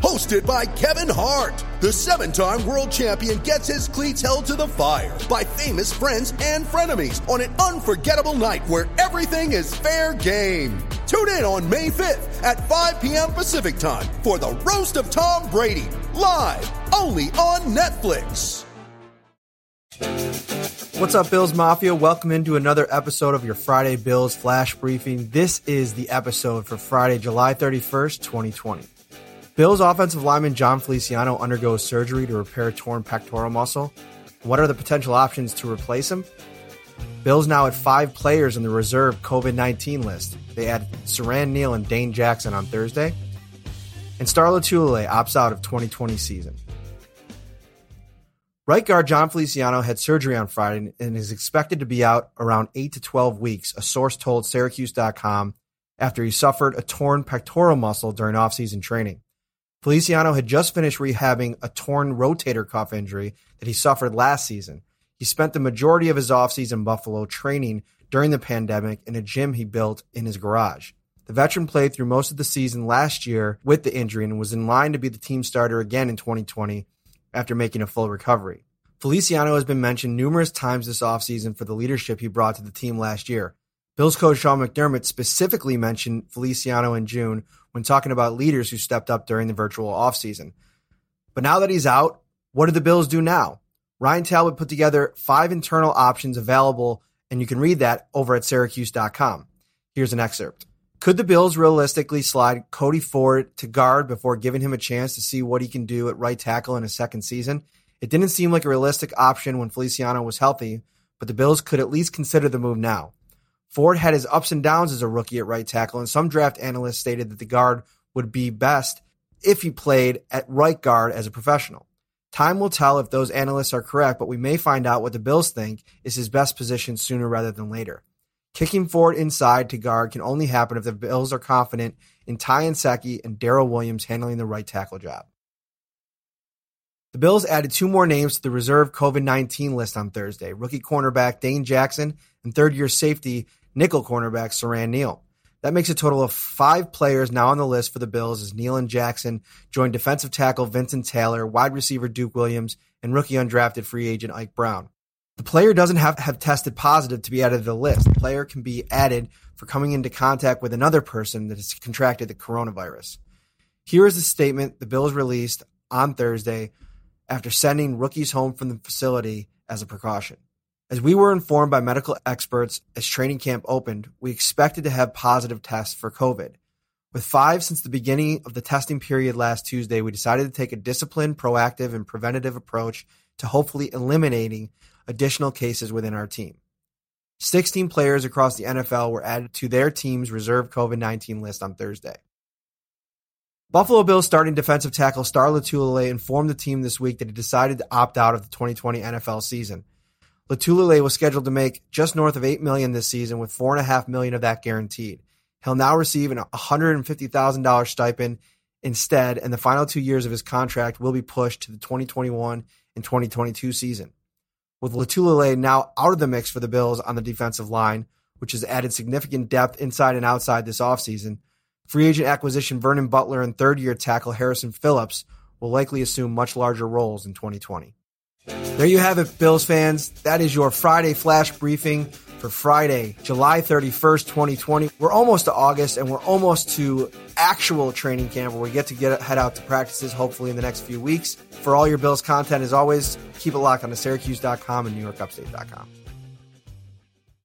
Hosted by Kevin Hart, the seven time world champion gets his cleats held to the fire by famous friends and frenemies on an unforgettable night where everything is fair game. Tune in on May 5th at 5 p.m. Pacific time for the Roast of Tom Brady, live only on Netflix. What's up, Bills Mafia? Welcome into another episode of your Friday Bills Flash Briefing. This is the episode for Friday, July 31st, 2020. Bills offensive lineman Jon Feliciano undergoes surgery to repair torn pectoral muscle. What are the potential options to replace him? Bills now at five players on the reserve COVID 19 list. They add Siran Neal and Dane Jackson on Thursday. And Star Lotulelei opts out of 2020 season. Right guard Jon Feliciano had surgery on Friday and is expected to be out around 8 to 12 weeks, a source told Syracuse.com after he suffered a torn pectoral muscle during offseason training. Feliciano had just finished rehabbing a torn rotator cuff injury that he suffered last season. He spent the majority of his offseason in Buffalo training during the pandemic in a gym he built in his garage. The veteran played through most of the season last year with the injury and was in line to be the team starter again in 2020 after making a full recovery. Feliciano has been mentioned numerous times this offseason for the leadership he brought to the team last year. Bills coach Sean McDermott specifically mentioned Feliciano in June when talking about leaders who stepped up during the virtual offseason. But now that he's out, what do the Bills do now? Ryan Talbot put together five internal options available, and you can read that over at syracuse.com. Here's an excerpt. Could the Bills realistically slide Cody Ford to guard before giving him a chance to see what he can do at right tackle in his second season? It didn't seem like a realistic option when Feliciano was healthy, but the Bills could at least consider the move now. Ford had his ups and downs as a rookie at right tackle, and some draft analysts stated that the guard would be best if he played at right guard as a professional. Time will tell if those analysts are correct, but we may find out what the Bills think is his best position sooner rather than later. Kicking Ford inside to guard can only happen if the Bills are confident in Ty Nsekhe and Daryl Williams handling the right tackle job. The Bills added two more names to the reserve COVID 19 list on Thursday rookie cornerback Dane Jackson and third year safety nickel cornerback Siran Neal. That makes a total of five players now on the list for the Bills as Neal and Jackson join defensive tackle Vincent Taylor, wide receiver Duke Williams, and rookie undrafted free agent Ike Brown. The player doesn't have have tested positive to be added to the list. The player can be added for coming into contact with another person that has contracted the coronavirus. Here is the statement the Bills released on Thursday after sending rookies home from the facility as a precaution. As we were informed by medical experts as training camp opened, we expected to have positive tests for COVID. With five since the beginning of the testing period last Tuesday, we decided to take a disciplined, proactive, and preventative approach to hopefully eliminating additional cases within our team. 16 players across the NFL were added to their team's reserve COVID 19 list on Thursday. Buffalo Bills starting defensive tackle Star Lotulelei informed the team this week that he decided to opt out of the 2020 NFL season. Lotulelei was scheduled to make just north of eight million this season, with four and a half million of that guaranteed. He'll now receive an $150,000 stipend instead, and the final two years of his contract will be pushed to the 2021 and 2022 season. With Lotulelei now out of the mix for the Bills on the defensive line, which has added significant depth inside and outside this offseason, free agent acquisition Vernon Butler and third year tackle Harrison Phillips will likely assume much larger roles in 2020. There you have it, Bills fans. That is your Friday flash briefing for Friday, July 31st, 2020. We're almost to August and we're almost to actual training camp where we get to get head out to practices hopefully in the next few weeks. For all your Bills content, as always, keep it locked on to Syracuse.com and NewYorkUpstate.com.